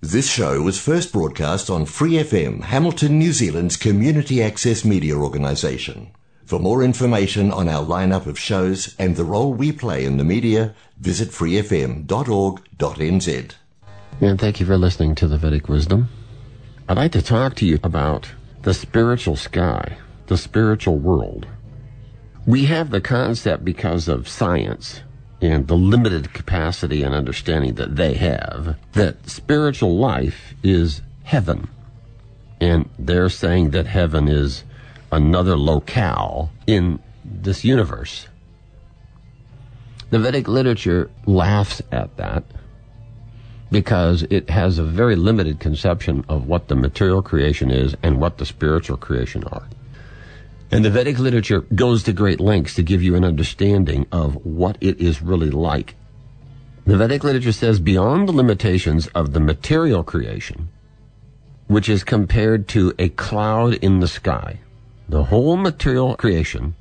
This show was first broadcast on Free FM, Hamilton, New Zealand's community access media organisation. For more information on our lineup of shows and the role we play in the media, visit freefm.org.nz. And thank you for listening to the Vedic Wisdom. I'd like to talk to you about the spiritual sky, the spiritual world. We have the concept because of science and the limited capacity and understanding that they have that spiritual life is heaven. And they're saying that heaven is another locale in this universe. The Vedic literature laughs at that because it has a very limited conception of what the material creation is and what the spiritual creation are. And the Vedic literature goes to great lengths to give you an understanding of what it is really like. The Vedic literature says beyond the limitations of the material creation, which is compared to a cloud in the sky, the whole material creation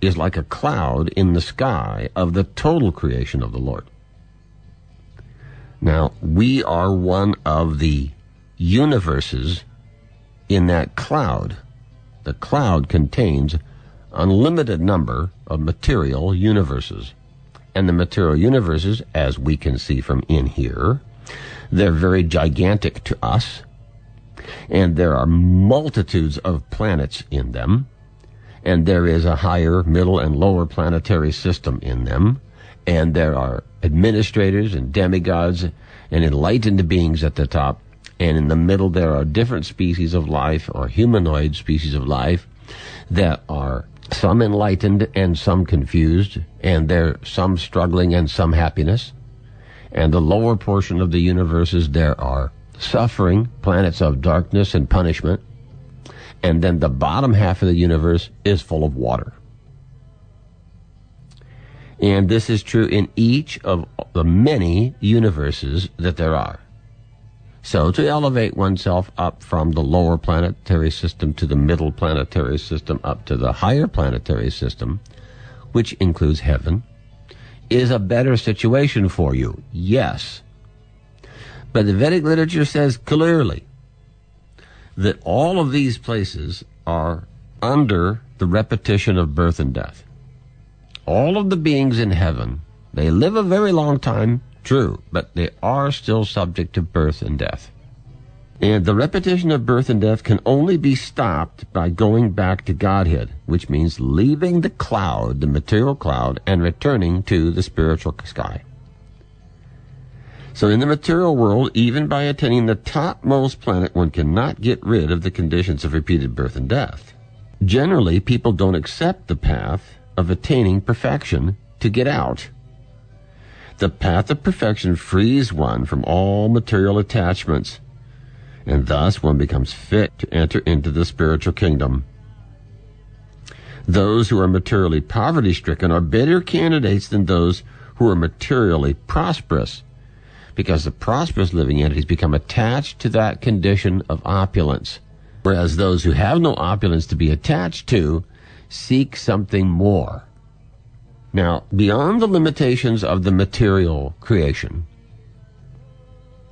is like a cloud in the sky of the total creation of the Lord. Now, we are one of the universes in that cloud. The cloud contains unlimited number of material universes. And the material universes, as we can see from in here, they're very gigantic to us. And there are multitudes of planets in them, and there is a higher, middle, and lower planetary system in them, and there are administrators and demigods and enlightened beings at the top, and in the middle there are different species of life, or humanoid species of life, that are some enlightened and some confused, and there some struggling and some happiness. And the lower portion of the universes there are suffering, planets of darkness and punishment, and then the bottom half of the universe is full of water. And this is true in each of the many universes that there are. So to elevate oneself up from the lower planetary system to the middle planetary system up to the higher planetary system, which includes heaven, is a better situation for you. Yes. But the Vedic literature says clearly that all of these places are under the repetition of birth and death. All of the beings in heaven, they live a very long time, true, but they are still subject to birth and death. And the repetition of birth and death can only be stopped by going back to Godhead, which means leaving the cloud, the material cloud, and returning to the spiritual sky. So in the material world, even by attaining the topmost planet, one cannot get rid of the conditions of repeated birth and death. Generally, people don't accept the path of attaining perfection to get out. The path of perfection frees one from all material attachments, and thus one becomes fit to enter into the spiritual kingdom. Those who are materially poverty stricken are better candidates than those who are materially prosperous because the prosperous living entities become attached to that condition of opulence. Whereas those who have no opulence to be attached to seek something more. Now, beyond the limitations of the material creation,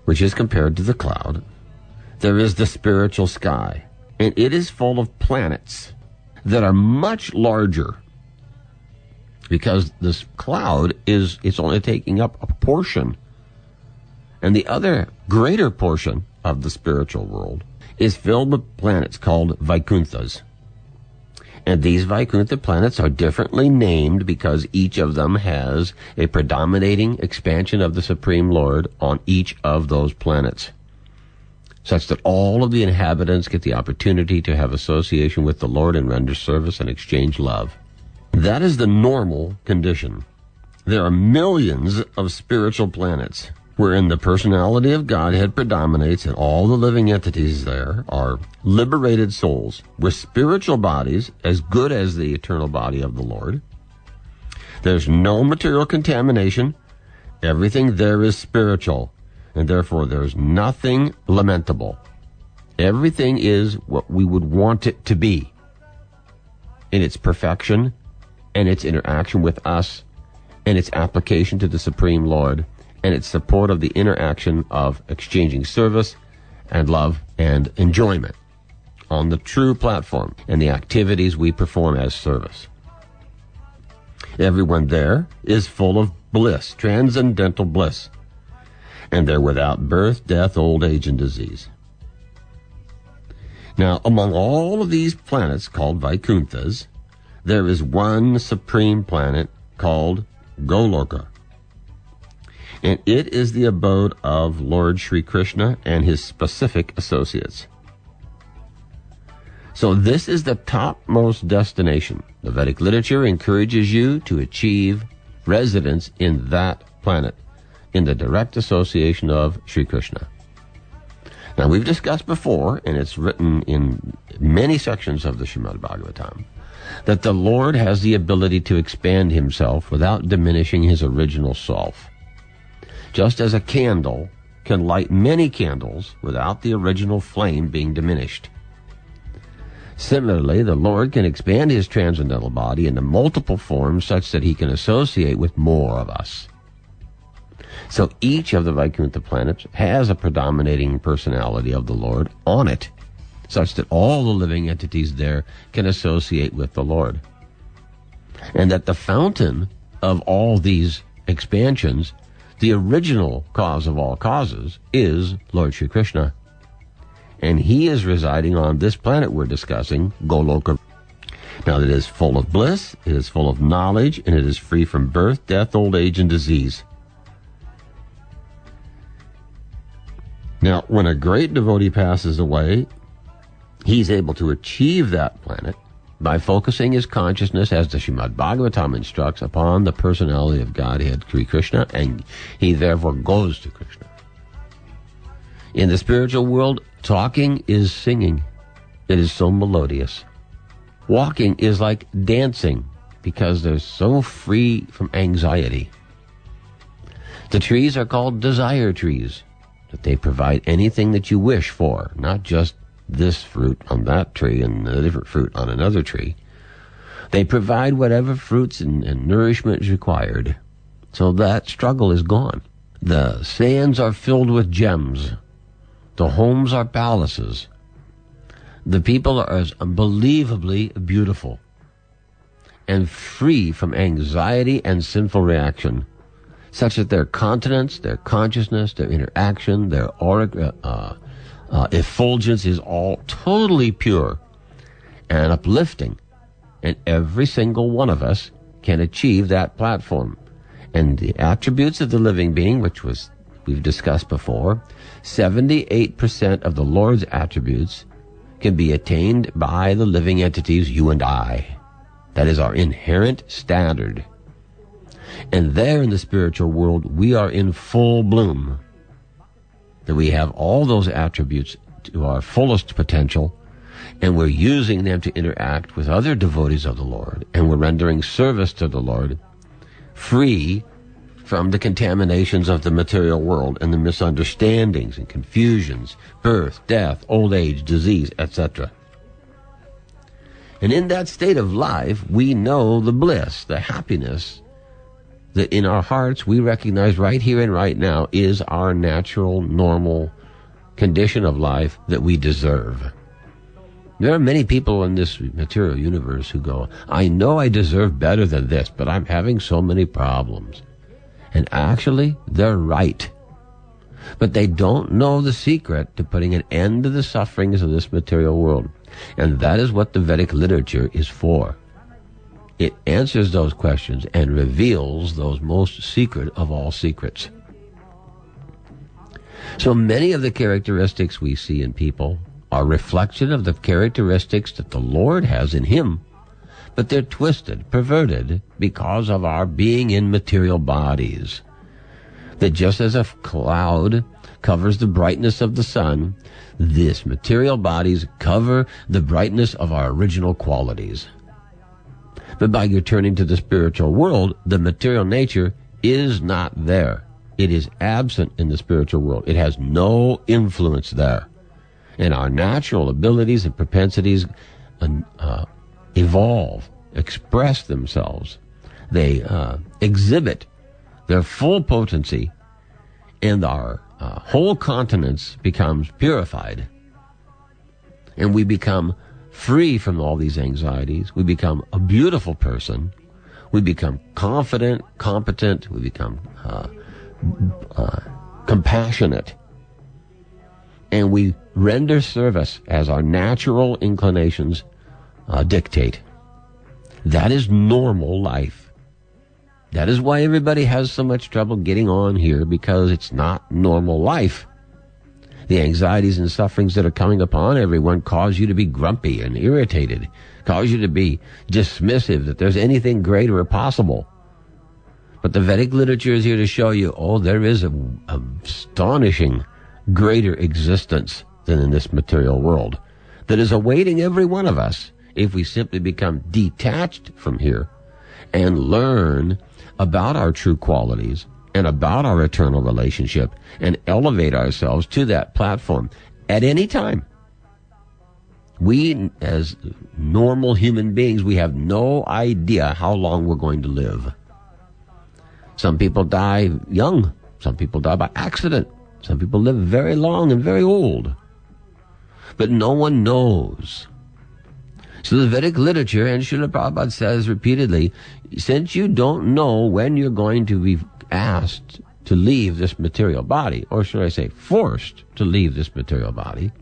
which is compared to the cloud, there is the spiritual sky, and it is full of planets that are much larger because this cloud is it's only taking up a portion and the other greater portion of the spiritual world is filled with planets called Vaikunthas. And these Vaikuntha planets are differently named because each of them has a predominating expansion of the Supreme Lord on each of those planets. Such that all of the inhabitants get the opportunity to have association with the Lord and render service and exchange love. That is the normal condition. There are millions of spiritual planets wherein the personality of Godhead predominates and all the living entities there are liberated souls with spiritual bodies as good as the eternal body of the Lord. There's no material contamination. Everything there is spiritual, and therefore there's nothing lamentable. Everything is what we would want it to be in its perfection and its interaction with us and its application to the Supreme Lord and its support of the interaction of exchanging service and love and enjoyment on the true platform and the activities we perform as service. Everyone there is full of bliss, transcendental bliss, and they're without birth, death, old age, and disease. Now, among all of these planets called Vaikunthas, there is one supreme planet called Goloka. And it is the abode of Lord Sri Krishna and his specific associates. So this is the topmost destination. The Vedic literature encourages you to achieve residence in that planet in the direct association of Sri Krishna. Now we've discussed before, and it's written in many sections of the Srimad Bhagavatam, that the Lord has the ability to expand himself without diminishing his original self. Just as a candle can light many candles without the original flame being diminished. Similarly, the Lord can expand his transcendental body into multiple forms such that he can associate with more of us. So each of the Vaikuntha planets has a predominating personality of the Lord on it, such that all the living entities there can associate with the Lord. And that the fountain of all these expansions, the original cause of all causes, is Lord Sri Krishna and he is residing on this planet we're discussing, Goloka. Now, it is full of bliss, it is full of knowledge, and it is free from birth, death, old age, and disease. Now, when a great devotee passes away, he's able to achieve that planet by focusing his consciousness, as the Srimad Bhagavatam instructs, upon the personality of Godhead, Krishna, and he therefore goes to Krishna. In the spiritual world, talking is singing. It is so melodious. Walking is like dancing because they're so free from anxiety. The trees are called desire trees, that they provide anything that you wish for, not just this fruit on that tree and a different fruit on another tree. They provide whatever fruits and, and nourishment is required. So that struggle is gone. The sands are filled with gems. The homes are palaces. The people are as unbelievably beautiful and free from anxiety and sinful reaction, such that their continence, their consciousness, their interaction, their auric, uh, uh, uh, effulgence is all totally pure and uplifting. And every single one of us can achieve that platform. And the attributes of the living being, which was we've discussed before, 78% of the Lord's attributes can be attained by the living entities, you and I. That is our inherent standard. And there in the spiritual world, we are in full bloom. That we have all those attributes to our fullest potential, and we're using them to interact with other devotees of the Lord, and we're rendering service to the Lord, free from the contaminations of the material world and the misunderstandings and confusions, birth, death, old age, disease, etc. And in that state of life, we know the bliss, the happiness that in our hearts we recognize right here and right now is our natural, normal condition of life that we deserve. There are many people in this material universe who go, I know I deserve better than this, but I'm having so many problems. And actually, they're right. But they don't know the secret to putting an end to the sufferings of this material world. And that is what the Vedic literature is for. It answers those questions and reveals those most secret of all secrets. So many of the characteristics we see in people are reflection of the characteristics that the Lord has in Him but they're twisted, perverted, because of our being in material bodies. That just as a cloud covers the brightness of the sun, this material bodies cover the brightness of our original qualities. But by returning to the spiritual world, the material nature is not there. It is absent in the spiritual world. It has no influence there. And our natural abilities and propensities uh, evolve, express themselves. They uh, exhibit their full potency and our uh, whole continence becomes purified, and we become free from all these anxieties. We become a beautiful person. We become confident, competent. We become uh, uh, compassionate. And we render service as our natural inclinations uh, dictate. That is normal life. That is why everybody has so much trouble getting on here because it's not normal life. The anxieties and sufferings that are coming upon everyone cause you to be grumpy and irritated, cause you to be dismissive that there's anything greater or possible. But the Vedic literature is here to show you, oh, there is a, a astonishing greater existence than in this material world that is awaiting every one of us if we simply become detached from here and learn about our true qualities and about our eternal relationship and elevate ourselves to that platform at any time. We, as normal human beings, we have no idea how long we're going to live. Some people die young. Some people die by accident. Some people live very long and very old. But no one knows. So the Vedic literature and Srila Prabhupada says repeatedly, since you don't know when you're going to be asked to leave this material body, or should I say forced to leave this material body,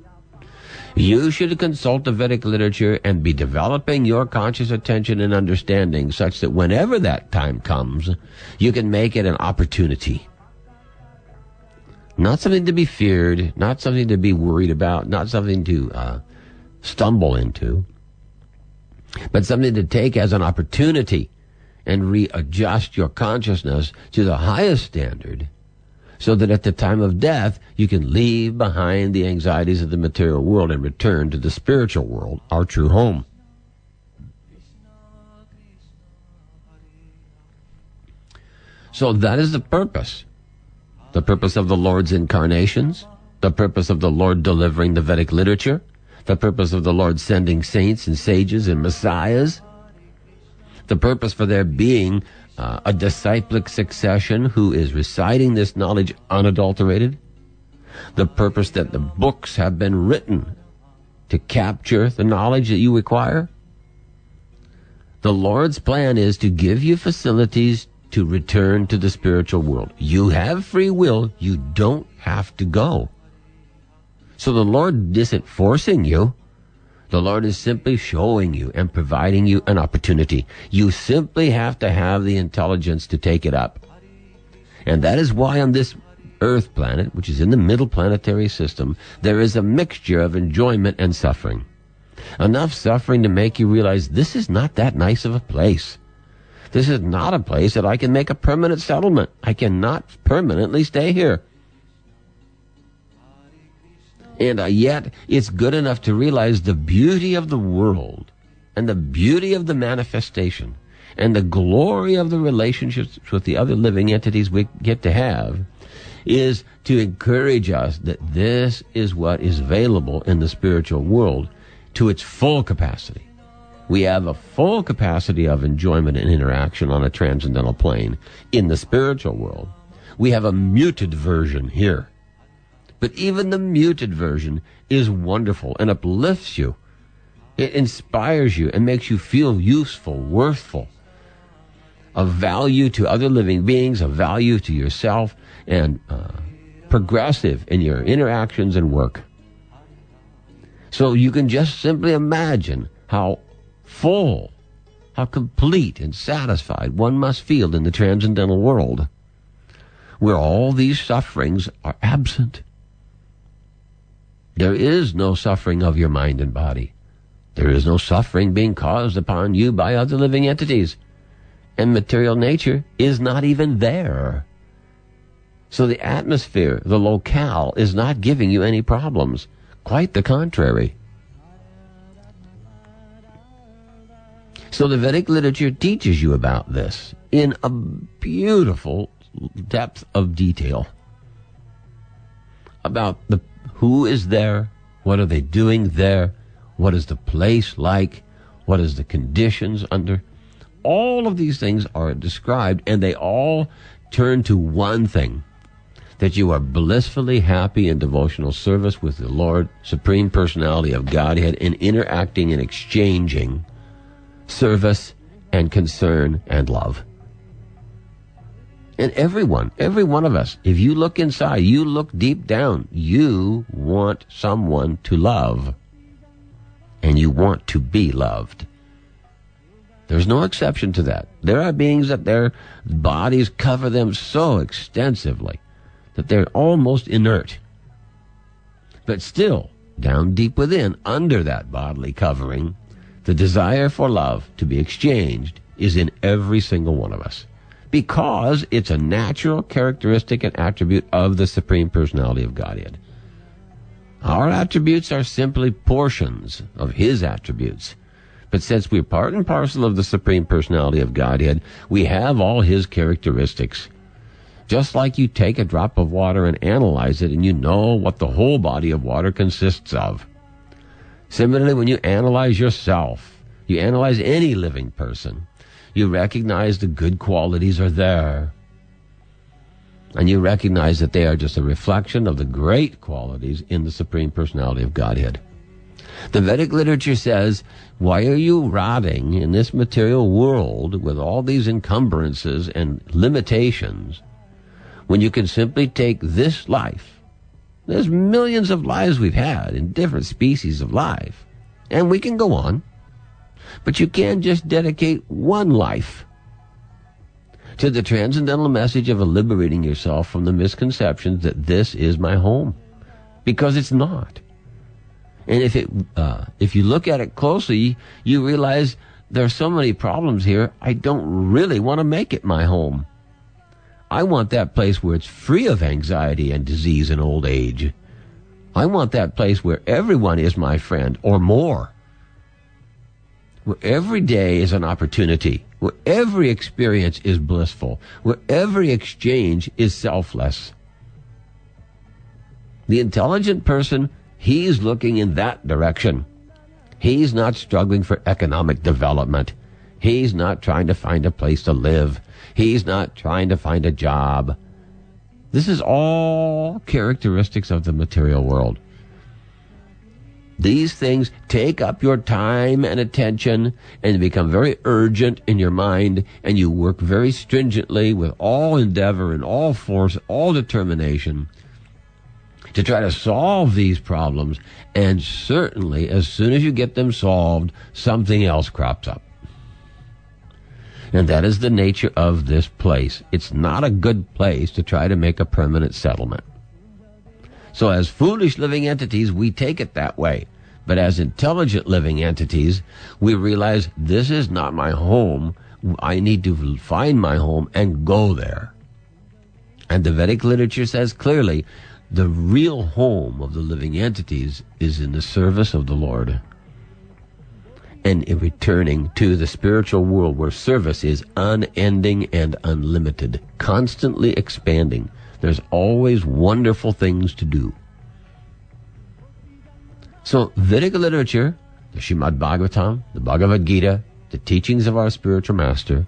you should consult the Vedic literature and be developing your conscious attention and understanding such that whenever that time comes, you can make it an opportunity. Not something to be feared, not something to be worried about, not something to uh, stumble into, but something to take as an opportunity and readjust your consciousness to the highest standard so that at the time of death you can leave behind the anxieties of the material world and return to the spiritual world, our true home. So that is the purpose. The purpose of the Lord's incarnations, the purpose of the Lord delivering the Vedic literature, the purpose of the Lord sending saints and sages and messiahs, the purpose for there being uh, a disciplic succession who is reciting this knowledge unadulterated, the purpose that the books have been written to capture the knowledge that you require. The Lord's plan is to give you facilities to return to the spiritual world. You have free will. You don't have to go. So the Lord isn't forcing you. The Lord is simply showing you and providing you an opportunity. You simply have to have the intelligence to take it up. And that is why on this Earth planet, which is in the middle planetary system, there is a mixture of enjoyment and suffering. Enough suffering to make you realize this is not that nice of a place. This is not a place that I can make a permanent settlement. I cannot permanently stay here. And uh, yet, it's good enough to realize the beauty of the world and the beauty of the manifestation and the glory of the relationships with the other living entities we get to have is to encourage us that this is what is available in the spiritual world to its full capacity. We have a full capacity of enjoyment and interaction on a transcendental plane in the spiritual world. We have a muted version here but even the muted version is wonderful and uplifts you. It inspires you and makes you feel useful, worthful, of value to other living beings, of value to yourself, and uh, progressive in your interactions and work. So you can just simply imagine how full, how complete and satisfied one must feel in the transcendental world, where all these sufferings are absent. There is no suffering of your mind and body. There is no suffering being caused upon you by other living entities. And material nature is not even there. So the atmosphere, the locale, is not giving you any problems. Quite the contrary. So the Vedic literature teaches you about this in a beautiful depth of detail about the who is there? What are they doing there? What is the place like? What is the conditions under? All of these things are described and they all turn to one thing. that you are blissfully happy in devotional service with the Lord, Supreme Personality of Godhead, in interacting and exchanging service and concern and love. And everyone, every one of us, if you look inside, you look deep down, you want someone to love. And you want to be loved. There's no exception to that. There are beings that their bodies cover them so extensively that they're almost inert. But still, down deep within, under that bodily covering, the desire for love to be exchanged is in every single one of us because it's a natural characteristic and attribute of the Supreme Personality of Godhead. Our attributes are simply portions of His attributes. But since we're part and parcel of the Supreme Personality of Godhead, we have all His characteristics. Just like you take a drop of water and analyze it and you know what the whole body of water consists of. Similarly, when you analyze yourself, you analyze any living person, you recognize the good qualities are there. And you recognize that they are just a reflection of the great qualities in the Supreme Personality of Godhead. The Vedic literature says, why are you rotting in this material world with all these encumbrances and limitations when you can simply take this life. There's millions of lives we've had in different species of life, and we can go on. But you can't just dedicate one life to the transcendental message of liberating yourself from the misconceptions that this is my home, because it's not. And if it, uh, if you look at it closely, you realize there are so many problems here. I don't really want to make it my home. I want that place where it's free of anxiety and disease and old age. I want that place where everyone is my friend or more. Where every day is an opportunity. Where every experience is blissful. Where every exchange is selfless. The intelligent person, he's looking in that direction. He's not struggling for economic development. He's not trying to find a place to live. He's not trying to find a job. This is all characteristics of the material world. These things take up your time and attention and become very urgent in your mind, and you work very stringently with all endeavor and all force, all determination to try to solve these problems. And certainly, as soon as you get them solved, something else crops up. And that is the nature of this place. It's not a good place to try to make a permanent settlement. So as foolish living entities, we take it that way. But as intelligent living entities, we realize this is not my home. I need to find my home and go there. And the Vedic literature says clearly, the real home of the living entities is in the service of the Lord and in returning to the spiritual world where service is unending and unlimited, constantly expanding. There's always wonderful things to do. So, Vedic literature, the Shrimad Bhagavatam, the Bhagavad Gita, the teachings of our spiritual master,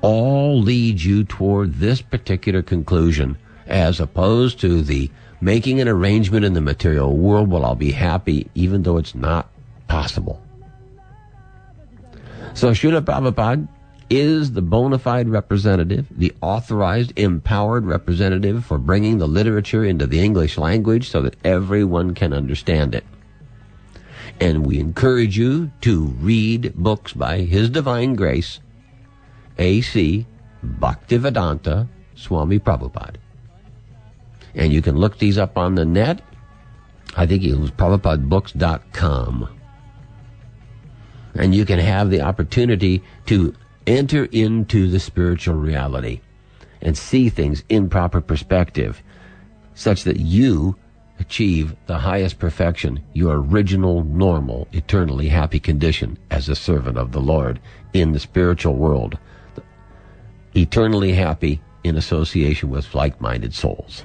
all lead you toward this particular conclusion as opposed to the making an arrangement in the material world where I'll be happy even though it's not possible. So Srila Prabhupada is the bona fide representative, the authorized, empowered representative for bringing the literature into the English language so that everyone can understand it. And we encourage you to read books by His Divine Grace, A.C. Bhaktivedanta Swami Prabhupada. And you can look these up on the net. I think it was prabhupadbooks.com and you can have the opportunity to enter into the spiritual reality and see things in proper perspective such that you achieve the highest perfection, your original, normal, eternally happy condition as a servant of the Lord in the spiritual world, eternally happy in association with like-minded souls.